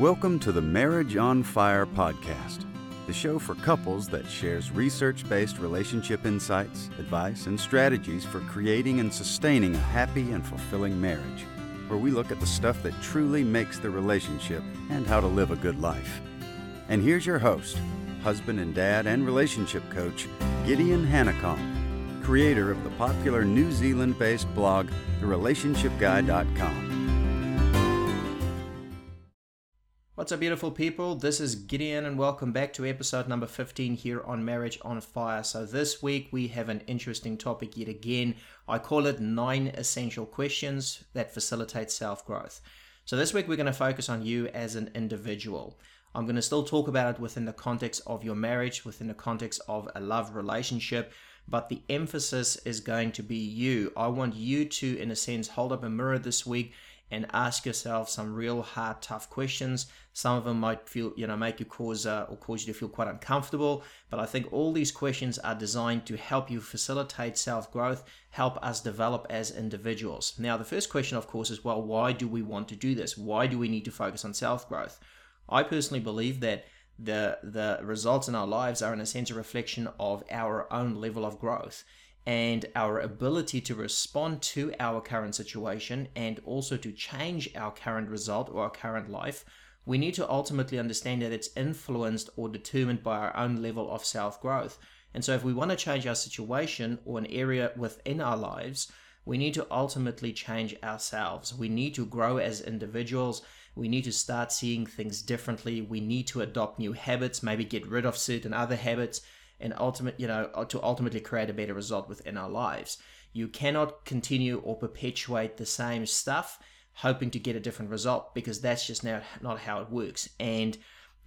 Welcome to the Marriage on Fire podcast, the show for couples that shares research based relationship insights, advice, and strategies for creating and sustaining a happy and fulfilling marriage, where we look at the stuff that truly makes the relationship and how to live a good life. And here's your host, husband and dad and relationship coach, Gideon Hanekom, creator of the popular New Zealand based blog, TheRelationshipGuy.com. What's up, beautiful people? This is Gideon, and welcome back to episode number 15 here on Marriage on Fire. So, this week we have an interesting topic yet again. I call it nine essential questions that facilitate self growth. So, this week we're going to focus on you as an individual. I'm going to still talk about it within the context of your marriage, within the context of a love relationship, but the emphasis is going to be you. I want you to, in a sense, hold up a mirror this week and ask yourself some real hard, tough questions. Some of them might feel, you know, make you cause uh, or cause you to feel quite uncomfortable. But I think all these questions are designed to help you facilitate self growth, help us develop as individuals. Now, the first question, of course, is well, why do we want to do this? Why do we need to focus on self growth? I personally believe that the the results in our lives are in a sense a reflection of our own level of growth and our ability to respond to our current situation and also to change our current result or our current life, we need to ultimately understand that it's influenced or determined by our own level of self growth. And so, if we want to change our situation or an area within our lives, we need to ultimately change ourselves. We need to grow as individuals. We need to start seeing things differently. We need to adopt new habits, maybe get rid of certain other habits and ultimate you know uh, to ultimately create a better result within our lives. You cannot continue or perpetuate the same stuff hoping to get a different result because that's just now not how it works. And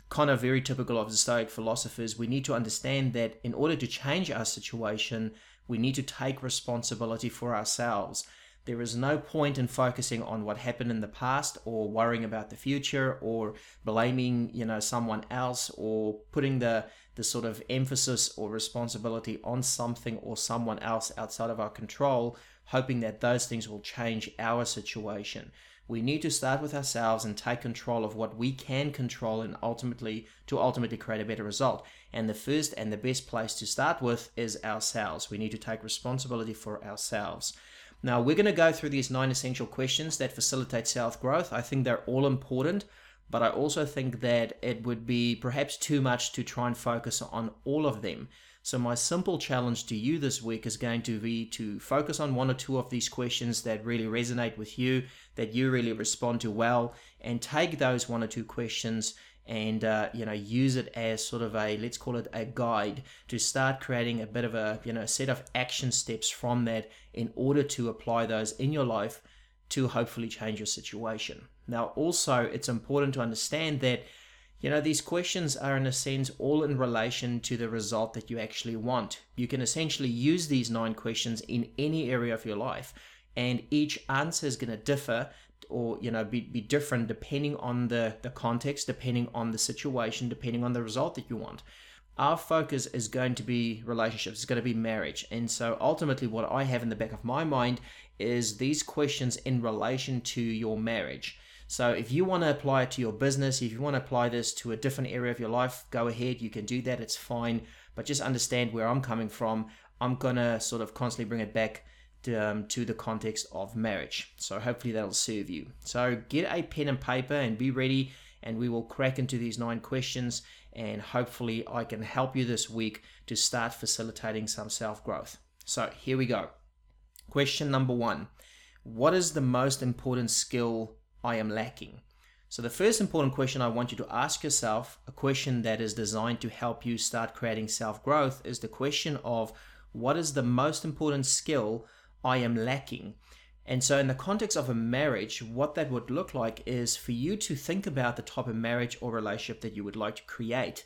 kind of very typical of the stoic philosophers we need to understand that in order to change our situation we need to take responsibility for ourselves. There is no point in focusing on what happened in the past or worrying about the future or blaming you know someone else or putting the the sort of emphasis or responsibility on something or someone else outside of our control, hoping that those things will change our situation. We need to start with ourselves and take control of what we can control and ultimately to ultimately create a better result. And the first and the best place to start with is ourselves. We need to take responsibility for ourselves. Now, we're going to go through these nine essential questions that facilitate self growth. I think they're all important but I also think that it would be perhaps too much to try and focus on all of them. So, my simple challenge to you this week is going to be to focus on one or two of these questions that really resonate with you, that you really respond to well, and take those one or two questions and uh, you know use it as sort of a let's call it a guide to start creating a bit of a you know set of action steps from that in order to apply those in your life to hopefully change your situation. Now, also, it's important to understand that, you know, these questions are in a sense all in relation to the result that you actually want. You can essentially use these nine questions in any area of your life, and each answer is going to differ or you know be, be different depending on the the context depending on the situation depending on the result that you want. Our focus is going to be relationships. It's going to be marriage. And so ultimately what i have in the back of my mind is these questions in relation to your marriage so if you want to apply it to your business, if you want to apply this to a different area of your life, go ahead. You can do that. It's fine. But just understand where I'm coming from. I'm going to sort of constantly bring it back to, um, to the context of marriage. So hopefully that'll serve you. So get a pen and paper and be ready. And we will crack into these nine questions. And hopefully I can help you this week to start facilitating some self growth. So here we go. Question number one What is the most important skill I am lacking? So, the first important question I want you to ask yourself, a question that is designed to help you start creating self growth, is the question of what is the most important skill I am lacking? And so, in the context of a marriage, what that would look like is for you to think about the type of marriage or relationship that you would like to create.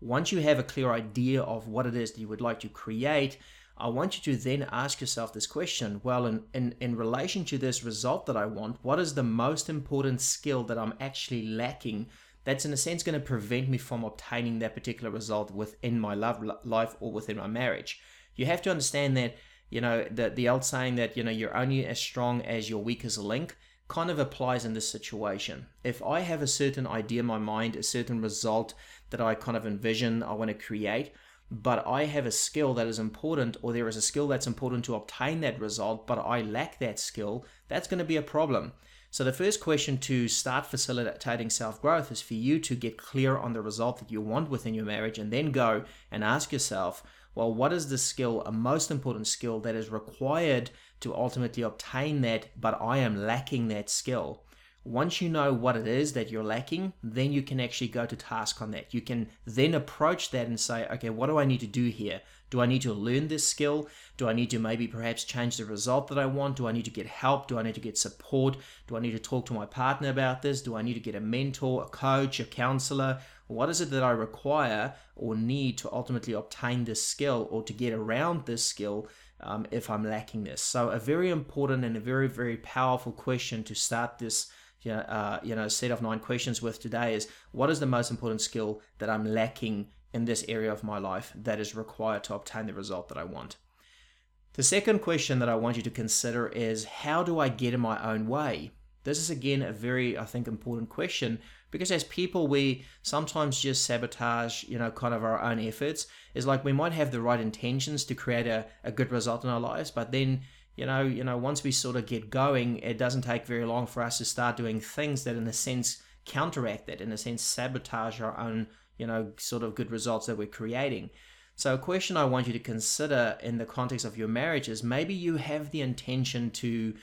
Once you have a clear idea of what it is that you would like to create, I want you to then ask yourself this question well, in, in, in relation to this result that I want, what is the most important skill that I'm actually lacking that's in a sense going to prevent me from obtaining that particular result within my love life or within my marriage? You have to understand that, you know, the, the old saying that, you know, you're only as strong as your weakest link kind of applies in this situation. If I have a certain idea in my mind, a certain result that I kind of envision, I want to create, but I have a skill that is important, or there is a skill that's important to obtain that result, but I lack that skill, that's going to be a problem. So, the first question to start facilitating self growth is for you to get clear on the result that you want within your marriage and then go and ask yourself, well, what is the skill, a most important skill that is required to ultimately obtain that, but I am lacking that skill? Once you know what it is that you're lacking, then you can actually go to task on that. You can then approach that and say, okay, what do I need to do here? Do I need to learn this skill? Do I need to maybe perhaps change the result that I want? Do I need to get help? Do I need to get support? Do I need to talk to my partner about this? Do I need to get a mentor, a coach, a counselor? What is it that I require or need to ultimately obtain this skill or to get around this skill um, if I'm lacking this? So, a very important and a very, very powerful question to start this you know, uh, you know, set of nine questions with today is what is the most important skill that I'm lacking in this area of my life that is required to obtain the result that I want. The second question that I want you to consider is how do I get in my own way? This is again a very, I think, important question because as people, we sometimes just sabotage, you know, kind of our own efforts. Is like we might have the right intentions to create a, a good result in our lives, but then, you know, you know, once we sort of get going, it doesn't take very long for us to start doing things that, in a sense, counteract that, in a sense, sabotage our own you know, sort of good results that we're creating. So, a question I want you to consider in the context of your marriage is maybe you have the intention to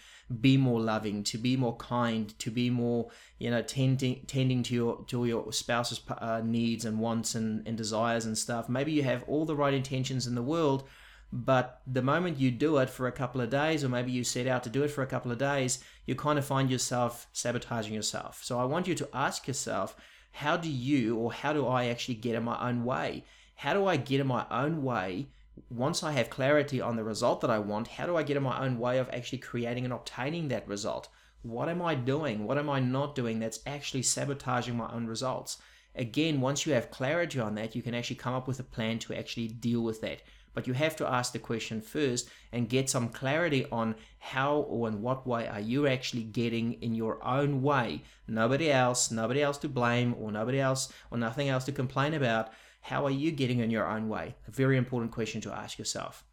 be more loving, to be more kind, to be more, you know, tending tending to your to your spouse's uh, needs and wants and, and desires and stuff. Maybe you have all the right intentions in the world, but the moment you do it for a couple of days, or maybe you set out to do it for a couple of days, you kind of find yourself sabotaging yourself. So, I want you to ask yourself how do you or how do I actually get in my own way? How do I get in my own way once I have clarity on the result that I want? How do I get in my own way of actually creating and obtaining that result? What am I doing? What am I not doing that's actually sabotaging my own results? Again, once you have clarity on that, you can actually come up with a plan to actually deal with that. But you have to ask the question first and get some clarity on how or in what way are you actually getting in your own way. Nobody else, nobody else to blame, or nobody else, or nothing else to complain about. How are you getting in your own way? A very important question to ask yourself.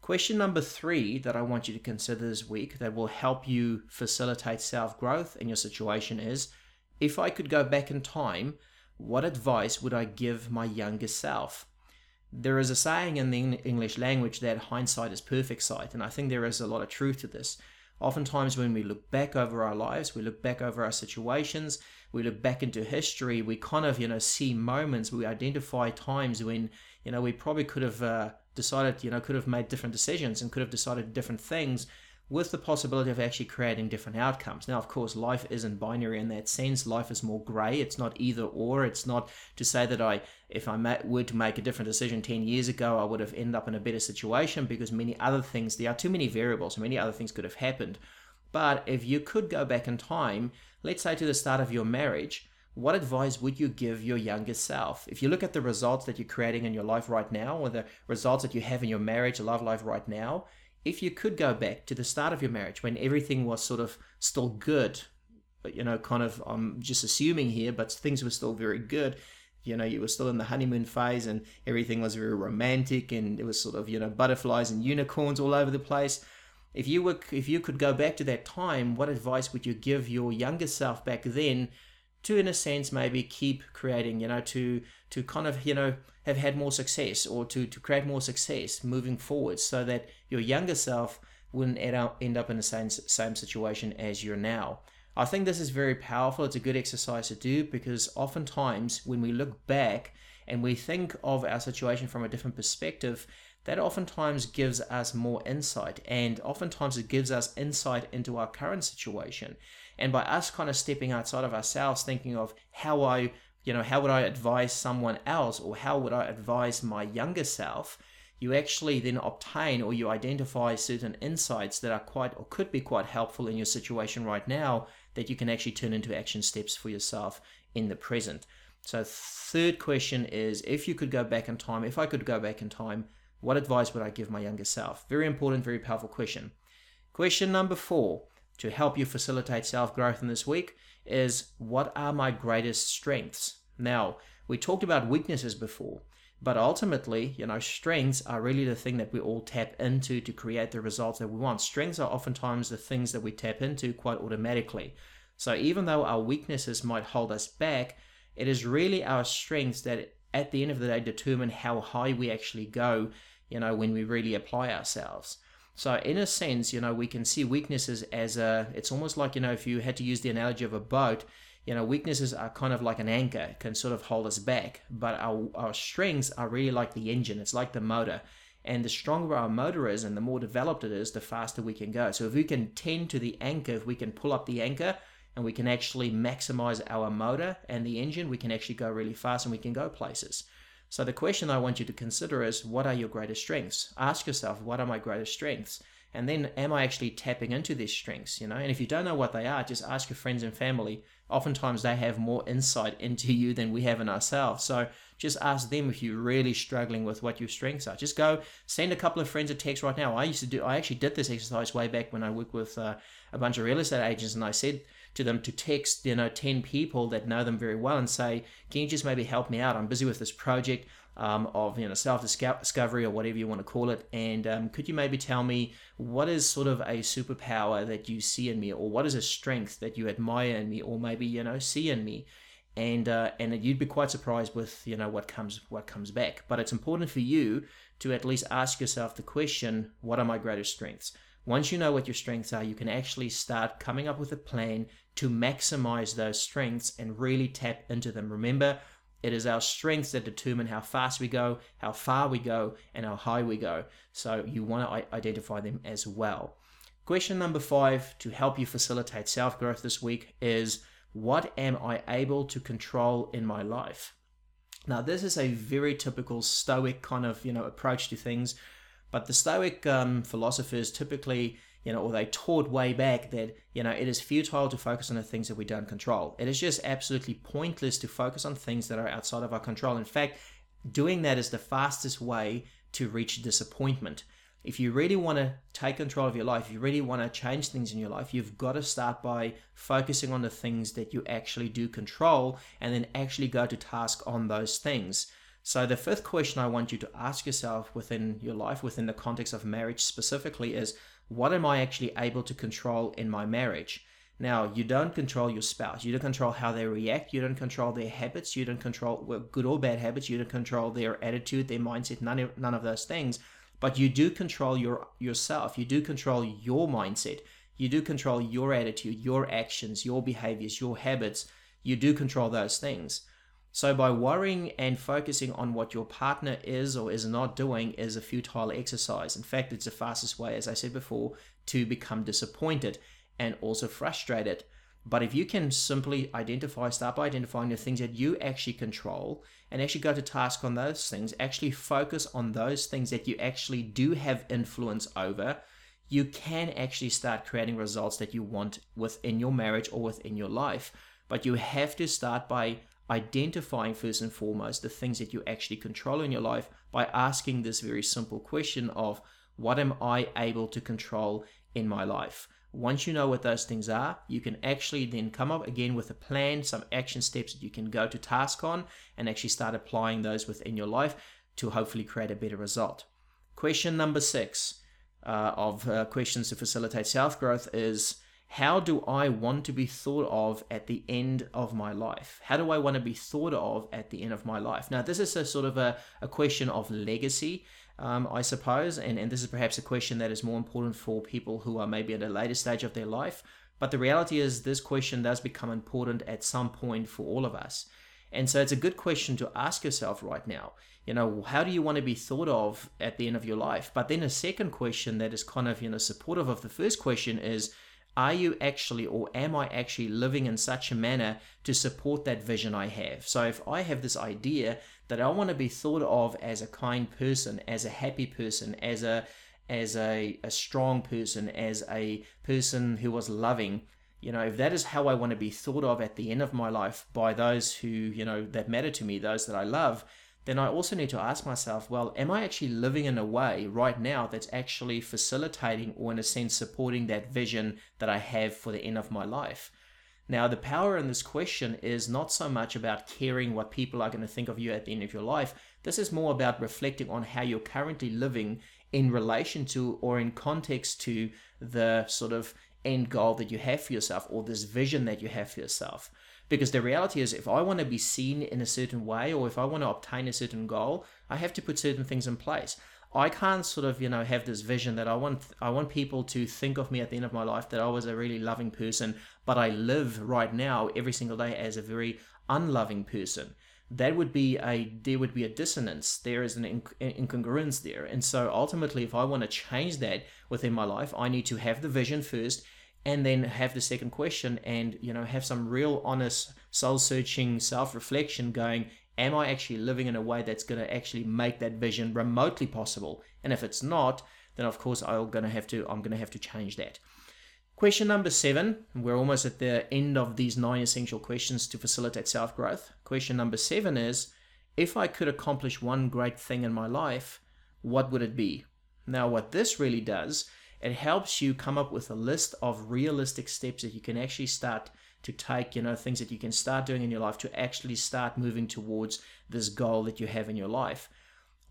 Question number three that I want you to consider this week that will help you facilitate self growth in your situation is if I could go back in time, what advice would I give my younger self? There is a saying in the English language that hindsight is perfect sight, and I think there is a lot of truth to this. Oftentimes, when we look back over our lives, we look back over our situations, we look back into history, we kind of, you know, see moments, we identify times when, you know, we probably could have uh, decided, you know, could have made different decisions and could have decided different things with the possibility of actually creating different outcomes. Now, of course, life isn't binary in that sense. Life is more gray. It's not either or. It's not to say that I, if I were to make a different decision 10 years ago, I would have ended up in a better situation because many other things, there are too many variables, many other things could have happened. But if you could go back in time, let's say to the start of your marriage, what advice would you give your younger self? If you look at the results that you're creating in your life right now, or the results that you have in your marriage, love life right now, if you could go back to the start of your marriage when everything was sort of still good, but you know, kind of, I'm just assuming here, but things were still very good. You know, you were still in the honeymoon phase and everything was very romantic and it was sort of, you know, butterflies and unicorns all over the place. If you were, if you could go back to that time, what advice would you give your younger self back then to in a sense maybe keep creating you know to to kind of you know have had more success or to to create more success moving forward so that your younger self wouldn't end up, end up in the same same situation as you're now. I think this is very powerful. It's a good exercise to do because oftentimes when we look back and we think of our situation from a different perspective that oftentimes gives us more insight and oftentimes it gives us insight into our current situation. And by us kind of stepping outside of ourselves thinking of how i you know how would i advise someone else or how would i advise my younger self you actually then obtain or you identify certain insights that are quite or could be quite helpful in your situation right now that you can actually turn into action steps for yourself in the present so third question is if you could go back in time if i could go back in time what advice would I give my younger self? Very important, very powerful question. Question number four to help you facilitate self growth in this week is what are my greatest strengths? Now, we talked about weaknesses before, but ultimately, you know, strengths are really the thing that we all tap into to create the results that we want. Strengths are oftentimes the things that we tap into quite automatically. So even though our weaknesses might hold us back, it is really our strengths that at the end of the day determine how high we actually go, you know, when we really apply ourselves. So in a sense, you know, we can see weaknesses as a it's almost like, you know, if you had to use the analogy of a boat, you know, weaknesses are kind of like an anchor, can sort of hold us back. But our, our strengths are really like the engine, it's like the motor. And the stronger our motor is and the more developed it is, the faster we can go. So if we can tend to the anchor, if we can pull up the anchor and we can actually maximize our motor and the engine, we can actually go really fast and we can go places. So the question I want you to consider is what are your greatest strengths? Ask yourself, what are my greatest strengths? And then am I actually tapping into these strengths, you know? And if you don't know what they are, just ask your friends and family. Oftentimes they have more insight into you than we have in ourselves. So just ask them if you're really struggling with what your strengths are. Just go send a couple of friends a text right now. I used to do I actually did this exercise way back when I worked with uh, a bunch of real estate agents and I said to them to text, you know, 10 people that know them very well and say, can you just maybe help me out? I'm busy with this project um, of, you know, self-discovery or whatever you want to call it. And um, could you maybe tell me what is sort of a superpower that you see in me or what is a strength that you admire in me or maybe, you know, see in me? And, uh, and you'd be quite surprised with, you know, what comes, what comes back. But it's important for you to at least ask yourself the question, what are my greatest strengths? Once you know what your strengths are, you can actually start coming up with a plan to maximize those strengths and really tap into them. Remember, it is our strengths that determine how fast we go, how far we go, and how high we go. So you want to identify them as well. Question number five to help you facilitate self growth this week is what am I able to control in my life? Now, this is a very typical Stoic kind of you know approach to things but the Stoic um, philosophers typically, you know, or they taught way back that, you know, it is futile to focus on the things that we don't control. It is just absolutely pointless to focus on things that are outside of our control. In fact, doing that is the fastest way to reach disappointment. If you really want to take control of your life, if you really want to change things in your life, you've got to start by focusing on the things that you actually do control and then actually go to task on those things. So, the fifth question I want you to ask yourself within your life, within the context of marriage specifically, is what am I actually able to control in my marriage? Now, you don't control your spouse. You don't control how they react. You don't control their habits. You don't control well, good or bad habits. You don't control their attitude, their mindset, none of, none of those things. But you do control your yourself. You do control your mindset. You do control your attitude, your actions, your behaviors, your habits. You do control those things. So, by worrying and focusing on what your partner is or is not doing is a futile exercise. In fact, it's the fastest way, as I said before, to become disappointed and also frustrated. But if you can simply identify, start by identifying the things that you actually control and actually go to task on those things, actually focus on those things that you actually do have influence over, you can actually start creating results that you want within your marriage or within your life. But you have to start by identifying first and foremost the things that you actually control in your life by asking this very simple question of what am I able to control in my life? Once you know what those things are, you can actually then come up again with a plan, some action steps that you can go to task on, and actually start applying those within your life to hopefully create a better result. Question number six uh, of uh, questions to facilitate self growth is how do I want to be thought of at the end of my life? How do I want to be thought of at the end of my life? Now, this is a sort of a, a question of legacy, um, I suppose, and, and this is perhaps a question that is more important for people who are maybe at a later stage of their life. But the reality is, this question does become important at some point for all of us. And so it's a good question to ask yourself right now. You know, how do you want to be thought of at the end of your life? But then a second question that is kind of, you know, supportive of the first question is, are you actually or am I actually living in such a manner to support that vision I have? So if I have this idea that I want to be thought of as a kind person, as a happy person, as a as a, a strong person, as a person who was loving, you know, if that is how I want to be thought of at the end of my life by those who, you know, that matter to me, those that I love, then I also need to ask myself, well, am I actually living in a way right now that's actually facilitating or, in a sense, supporting that vision that I have for the end of my life? Now, the power in this question is not so much about caring what people are going to think of you at the end of your life. This is more about reflecting on how you're currently living in relation to or in context to the sort of end goal that you have for yourself or this vision that you have for yourself. Because the reality is, if I want to be seen in a certain way or if I want to obtain a certain goal, I have to put certain things in place. I can't sort of, you know, have this vision that I want I want people to think of me at the end of my life that I was a really loving person, but I live right now every single day as a very unloving person. That would be a there would be a dissonance. There is an incongruence there. And so ultimately if I want to change that within my life, I need to have the vision first and then have the second question and you know have some real honest soul searching self reflection going am i actually living in a way that's going to actually make that vision remotely possible? And if it's not then of course i'm going to have to i'm going to have to change that. Question number 7 we're almost at the end of these nine essential questions to facilitate self growth question number 7 is if i could accomplish one great thing in my life what would it be? Now what this really does it helps you come up with a list of realistic steps that you can actually start to take, you know, things that you can start doing in your life to actually start moving towards this goal that you have in your life.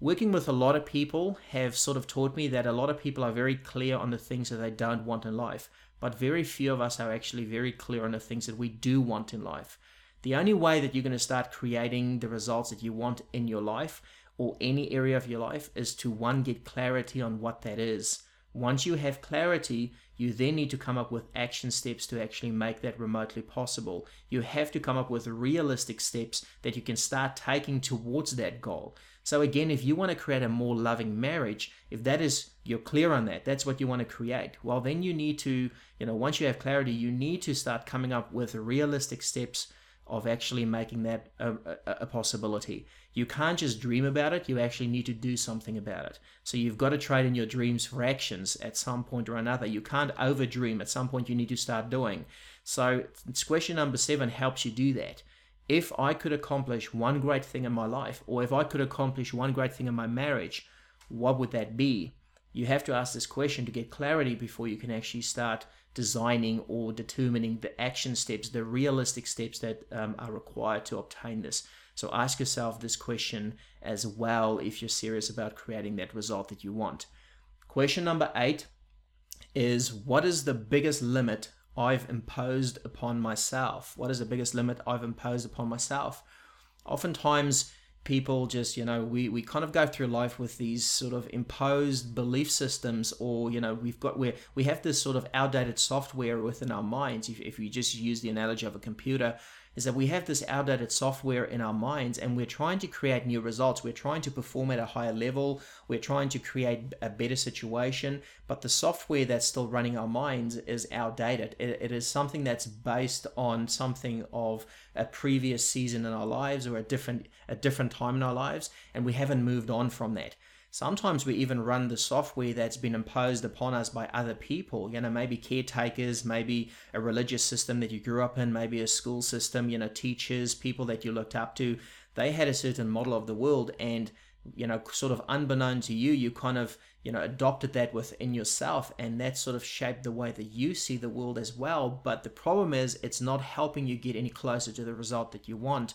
Working with a lot of people have sort of taught me that a lot of people are very clear on the things that they don't want in life, but very few of us are actually very clear on the things that we do want in life. The only way that you're going to start creating the results that you want in your life or any area of your life is to one, get clarity on what that is. Once you have clarity, you then need to come up with action steps to actually make that remotely possible. You have to come up with realistic steps that you can start taking towards that goal. So again, if you want to create a more loving marriage, if that is you're clear on that, that's what you want to create. Well, then you need to, you know, once you have clarity, you need to start coming up with realistic steps of actually making that a, a, a, possibility. You can't just dream about it, you actually need to do something about it. So you've got to trade in your dreams for actions at some point or another. You can't overdream. At some point, you need to start doing. So, question number seven helps you do that. If I could accomplish one great thing in my life, or if I could accomplish one great thing in my marriage, what would that be? You have to ask this question to get clarity before you can actually start designing or determining the action steps, the realistic steps that um, are required to obtain this. So ask yourself this question as well if you're serious about creating that result that you want. Question number eight is What is the biggest limit I've imposed upon myself? What is the biggest limit I've imposed upon myself? Oftentimes, people just you know we, we kind of go through life with these sort of imposed belief systems or you know we've got where we have this sort of outdated software within our minds. If, if we just use the analogy of a computer is that we have this outdated software in our minds and we're trying to create new results. We're trying to perform at a higher level. We're trying to create a better situation. But the software that's still running our minds is outdated. it, it is something that's based on something of a previous season in our lives or a different a different time in our lives, and we haven't moved on from that. Sometimes we even run the software that's been imposed upon us by other people, you know, maybe caretakers, maybe a religious system that you grew up in, maybe a school system, you know, teachers, people that you looked up to. They had a certain model of the world and you know, sort of unbeknown to you, you kind of, you know, adopted that within yourself and that sort of shaped the way that you see the world as well. But the problem is it's not helping you get any closer to the result that you want.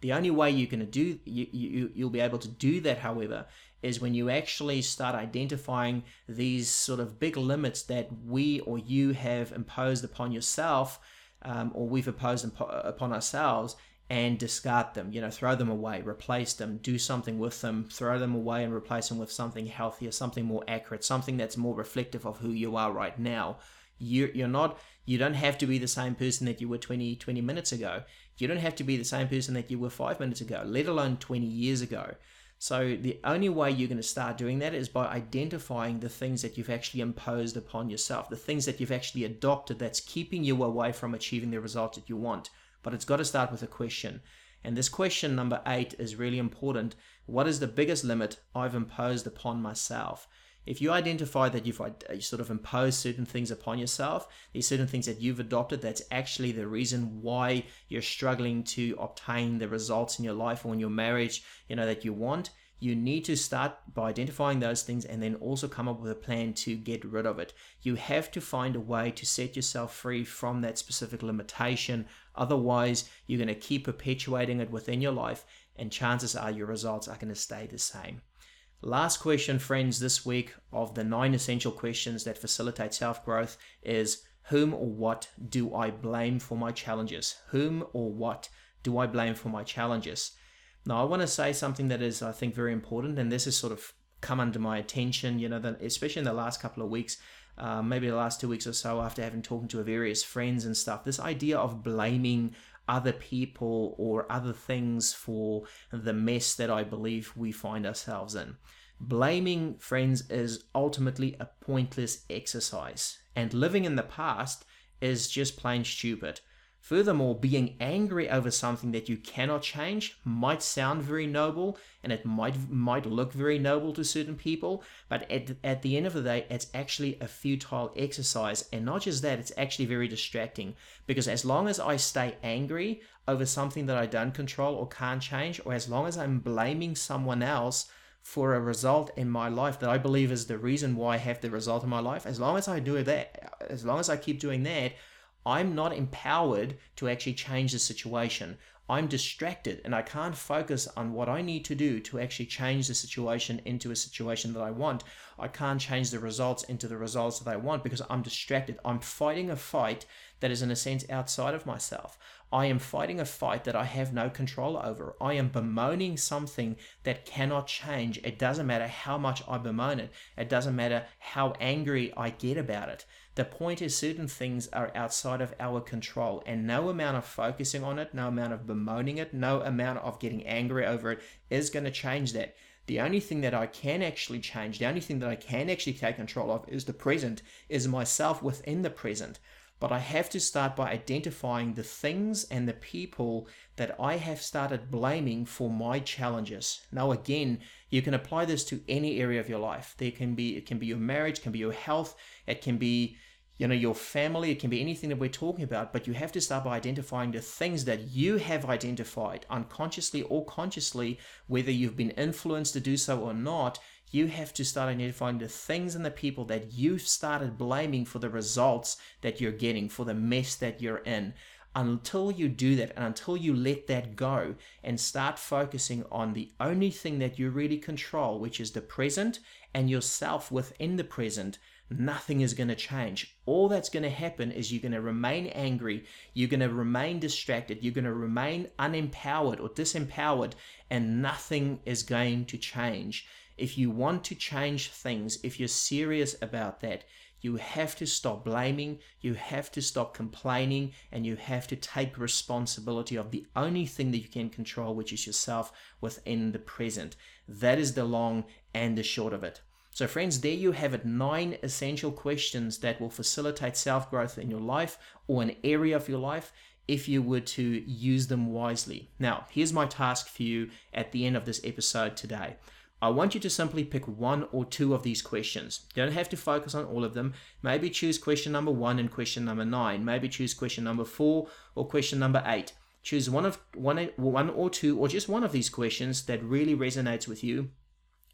The only way you're going to do, you, you, you'll be able to do that, however, is when you actually start identifying these sort of big limits that we or you have imposed upon yourself um, or we've imposed upon ourselves and discard them, you know, throw them away, replace them, do something with them, throw them away and replace them with something healthier, something more accurate, something that's more reflective of who you are right now. You're, you're not, you don't have to be the same person that you were 20, 20 minutes ago. You don't have to be the same person that you were five minutes ago, let alone 20 years ago. So the only way you're going to start doing that is by identifying the things that you've actually imposed upon yourself, the things that you've actually adopted that's keeping you away from achieving the results that you want. But it's got to start with a question. And this question number eight is really important. What is the biggest limit I've imposed upon myself? If you identify that you've uh, sort of imposed certain things upon yourself, these certain things that you've adopted that's actually the reason why you're struggling to obtain the results in your life or in your marriage, you know, that you want, you need to start by identifying those things and then also come up with a plan to get rid of it. You have to find a way to set yourself free from that specific limitation. Otherwise, you're going to keep perpetuating it within your life, and chances are your results are going to stay the same. Last question, friends, this week of the nine essential questions that facilitate self growth is Whom or what do I blame for my challenges? Whom or what do I blame for my challenges? Now, I want to say something that is, I think, very important, and this has sort of come under my attention, you know, especially in the last couple of weeks, uh, maybe the last two weeks or so, after having talked to various friends and stuff, this idea of blaming other people or other things for the mess that I believe we find ourselves in. Blaming friends is ultimately a pointless exercise, and living in the past is just plain stupid. Furthermore, being angry over something that you cannot change might sound very noble and it might might look very noble to certain people, but at, at the end of the day, it's actually a futile exercise. And not just that, it's actually very distracting because as long as I stay angry over something that I don't control or can't change, or as long as I'm blaming someone else for a result in my life that I believe is the reason why I have the result in my life, as long as I do that, as long as I keep doing that, I'm not empowered to actually change the situation. I'm distracted and I can't focus on what I need to do to actually change the situation into a situation that I want. I can't change the results into the results that I want because I'm distracted. I'm fighting a fight that is, in a sense, outside of myself. I am fighting a fight that I have no control over. I am bemoaning something that cannot change. It doesn't matter how much I bemoan it, it doesn't matter how angry I get about it. The point is, certain things are outside of our control, and no amount of focusing on it, no amount of bemoaning it, no amount of getting angry over it is going to change that. The only thing that I can actually change, the only thing that I can actually take control of is the present, is myself within the present. But I have to start by identifying the things and the people that I have started blaming for my challenges. Now, again, you can apply this to any area of your life. There can be, it can be your marriage, it can be your health, it can be you know your family it can be anything that we're talking about but you have to start by identifying the things that you have identified unconsciously or consciously whether you've been influenced to do so or not you have to start identifying the things and the people that you've started blaming for the results that you're getting for the mess that you're in until you do that and until you let that go and start focusing on the only thing that you really control which is the present and yourself within the present nothing is going to change. All that's going to happen is you're going to remain angry, you're going to remain distracted, you're going to remain unempowered or disempowered, and nothing is going to change. If you want to change things, if you're serious about that, you have to stop blaming, you have to stop complaining, and you have to take responsibility of the only thing that you can control, which is yourself within the present. That is the long and the short of it. So, friends, there you have it nine essential questions that will facilitate self growth in your life or an area of your life if you were to use them wisely. Now, here's my task for you at the end of this episode today. I want you to simply pick one or two of these questions. You don't have to focus on all of them. Maybe choose question number one and question number nine. Maybe choose question number four or question number eight. Choose one of one, one or two, or just one of these questions that really resonates with you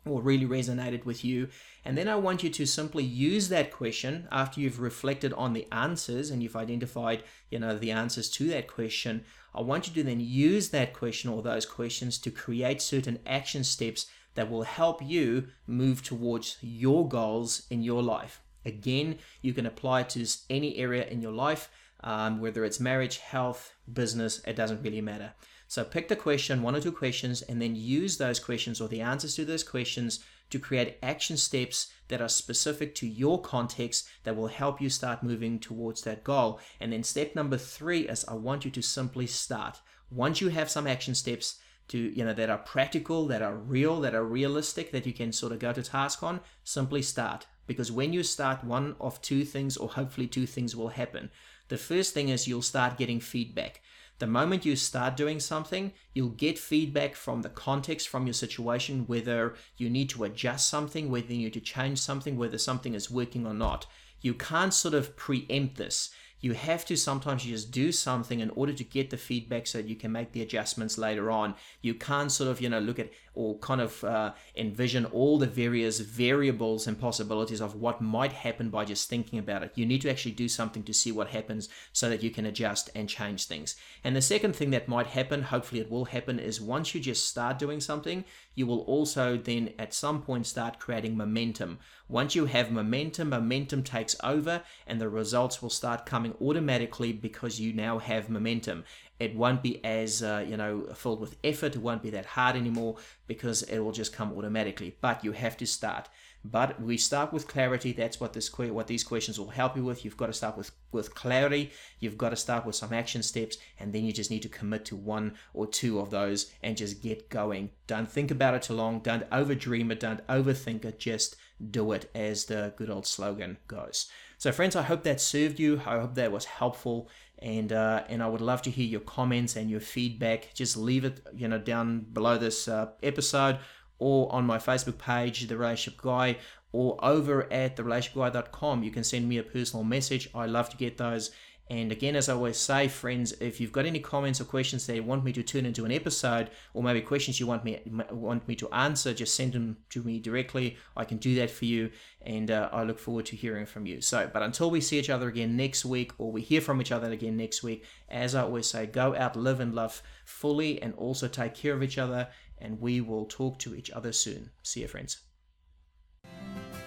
or really resonated with you. And then I want you to simply use that question after you've reflected on the answers and you've identified, you know, the answers to that question. I want you to then use that question or those questions to create certain action steps that will help you move towards your goals in your life. Again, you can apply to any area in your life, um, whether it's marriage, health, business, it doesn't really matter. So pick the question, one or two questions, and then use those questions or the answers to those questions to create action steps that are specific to your context that will help you start moving towards that goal. And then step number three is I want you to simply start. Once you have some action steps, to you know that are practical that are real that are realistic that you can sort of go to task on simply start. Because when you start one of two things or hopefully two things will happen. The first thing is you'll start getting feedback. The moment you start doing something, you'll get feedback from the context, from your situation, whether you need to adjust something, whether you need to change something, whether something is working or not. You can't sort of preempt this you have to sometimes just do something in order to get the feedback so that you can make the adjustments later on. You can't sort of, you know, look at or kind of uh, envision all the various variables and possibilities of what might happen by just thinking about it. You need to actually do something to see what happens so that you can adjust and change things. And the second thing that might happen, hopefully it will happen, is once you just start doing something, you will also then at some point start creating momentum. Once you have momentum, momentum takes over and the results will start coming automatically because you now have momentum. It won't be as, uh, you know, filled with effort. It won't be that hard anymore because it will just come automatically. But you have to start. But we start with clarity. That's what this what these questions will help you with. You've got to start with with clarity. You've got to start with some action steps, and then you just need to commit to one or two of those and just get going. Don't think about it too long. Don't overdream it. Don't overthink it. Just do it, as the good old slogan goes. So, friends, I hope that served you. I hope that was helpful, and uh, and I would love to hear your comments and your feedback. Just leave it, you know, down below this uh, episode or on my Facebook page, The Relationship Guy, or over at therelationshipguy.com. You can send me a personal message. I love to get those. And again, as I always say, friends, if you've got any comments or questions that you want me to turn into an episode, or maybe questions you want me want me to answer, just send them to me directly. I can do that for you, and uh, I look forward to hearing from you. So, but until we see each other again next week, or we hear from each other again next week, as I always say, go out, live and love fully, and also take care of each other and we will talk to each other soon. See you, friends.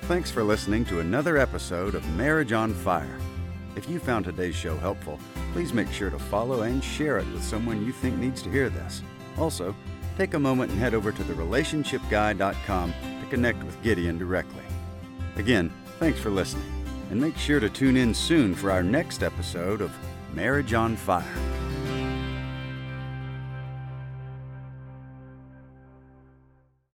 Thanks for listening to another episode of Marriage on Fire. If you found today's show helpful, please make sure to follow and share it with someone you think needs to hear this. Also, take a moment and head over to therelationshipguy.com to connect with Gideon directly. Again, thanks for listening, and make sure to tune in soon for our next episode of Marriage on Fire.